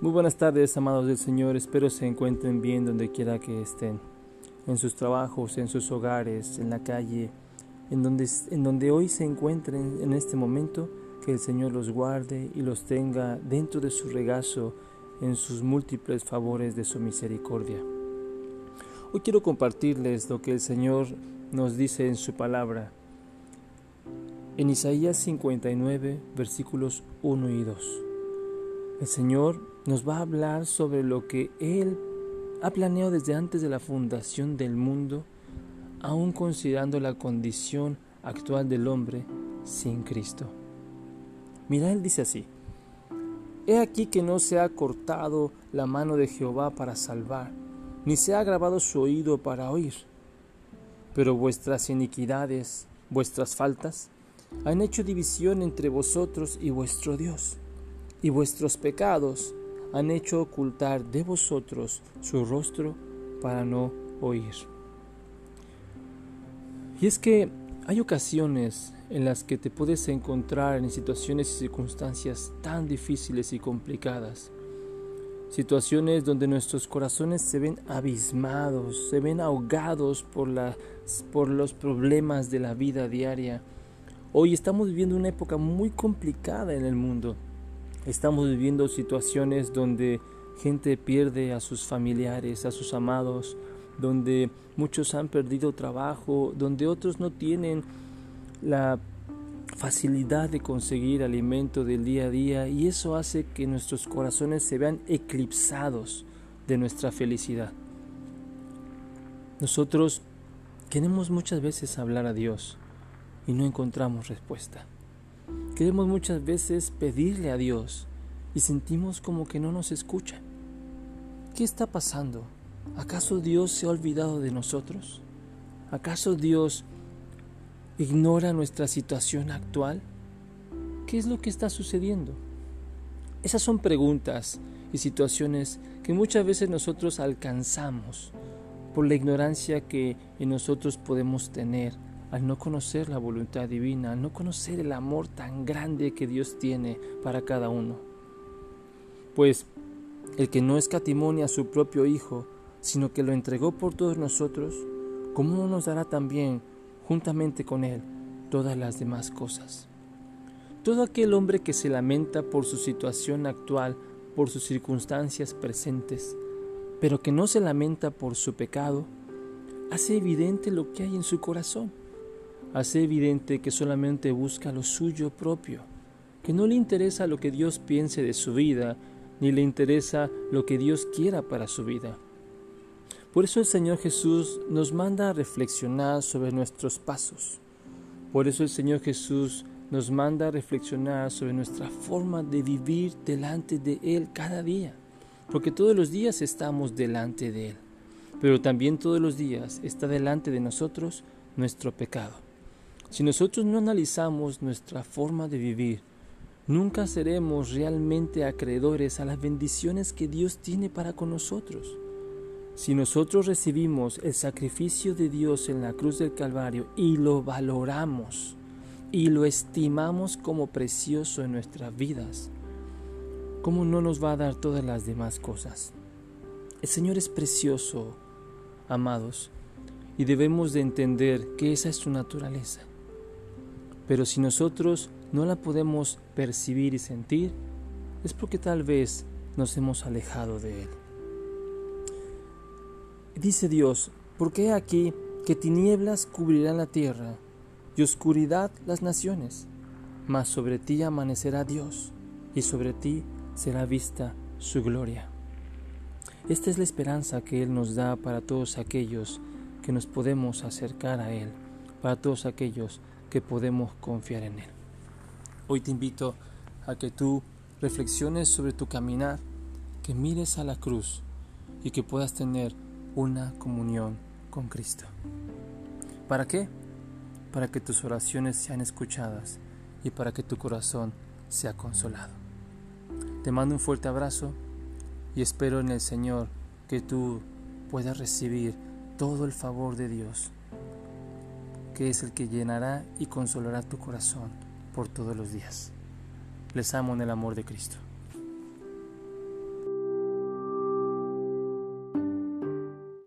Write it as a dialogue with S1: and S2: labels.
S1: Muy buenas tardes, amados del Señor. Espero se encuentren bien donde quiera que estén. En sus trabajos, en sus hogares, en la calle, en donde, en donde hoy se encuentren en este momento, que el Señor los guarde y los tenga dentro de su regazo en sus múltiples favores de su misericordia. Hoy quiero compartirles lo que el Señor nos dice en su palabra. En Isaías 59, versículos 1 y 2. El Señor nos va a hablar sobre lo que Él ha planeado desde antes de la fundación del mundo, aún considerando la condición actual del hombre sin Cristo. Mira, Él dice así, He aquí que no se ha cortado la mano de Jehová para salvar, ni se ha grabado su oído para oír. Pero vuestras iniquidades, vuestras faltas, han hecho división entre vosotros y vuestro Dios y vuestros pecados han hecho ocultar de vosotros su rostro para no oír. Y es que hay ocasiones en las que te puedes encontrar en situaciones y circunstancias tan difíciles y complicadas. Situaciones donde nuestros corazones se ven abismados, se ven ahogados por, por los problemas de la vida diaria. Hoy estamos viviendo una época muy complicada en el mundo Estamos viviendo situaciones donde gente pierde a sus familiares, a sus amados, donde muchos han perdido trabajo, donde otros no tienen la facilidad de conseguir alimento del día a día y eso hace que nuestros corazones se vean eclipsados de nuestra felicidad. Nosotros queremos muchas veces hablar a Dios y no encontramos respuesta. Queremos muchas veces pedirle a Dios y sentimos como que no nos escucha. ¿Qué está pasando? ¿Acaso Dios se ha olvidado de nosotros? ¿Acaso Dios ignora nuestra situación actual? ¿Qué es lo que está sucediendo? Esas son preguntas y situaciones que muchas veces nosotros alcanzamos por la ignorancia que en nosotros podemos tener al no conocer la voluntad divina, al no conocer el amor tan grande que Dios tiene para cada uno. Pues el que no escatimonia a su propio Hijo, sino que lo entregó por todos nosotros, ¿cómo no nos dará también, juntamente con Él, todas las demás cosas? Todo aquel hombre que se lamenta por su situación actual, por sus circunstancias presentes, pero que no se lamenta por su pecado, hace evidente lo que hay en su corazón hace evidente que solamente busca lo suyo propio, que no le interesa lo que Dios piense de su vida, ni le interesa lo que Dios quiera para su vida. Por eso el Señor Jesús nos manda a reflexionar sobre nuestros pasos. Por eso el Señor Jesús nos manda a reflexionar sobre nuestra forma de vivir delante de Él cada día. Porque todos los días estamos delante de Él. Pero también todos los días está delante de nosotros nuestro pecado. Si nosotros no analizamos nuestra forma de vivir, nunca seremos realmente acreedores a las bendiciones que Dios tiene para con nosotros. Si nosotros recibimos el sacrificio de Dios en la cruz del Calvario y lo valoramos y lo estimamos como precioso en nuestras vidas, ¿cómo no nos va a dar todas las demás cosas? El Señor es precioso, amados, y debemos de entender que esa es su naturaleza. Pero si nosotros no la podemos percibir y sentir, es porque tal vez nos hemos alejado de Él. Dice Dios, porque he aquí que tinieblas cubrirán la tierra y oscuridad las naciones, mas sobre ti amanecerá Dios y sobre ti será vista su gloria. Esta es la esperanza que Él nos da para todos aquellos que nos podemos acercar a Él, para todos aquellos que podemos confiar en Él. Hoy te invito a que tú reflexiones sobre tu caminar, que mires a la cruz y que puedas tener una comunión con Cristo. ¿Para qué? Para que tus oraciones sean escuchadas y para que tu corazón sea consolado. Te mando un fuerte abrazo y espero en el Señor que tú puedas recibir todo el favor de Dios que es el que llenará y consolará tu corazón por todos los días. Les amo en el amor de Cristo.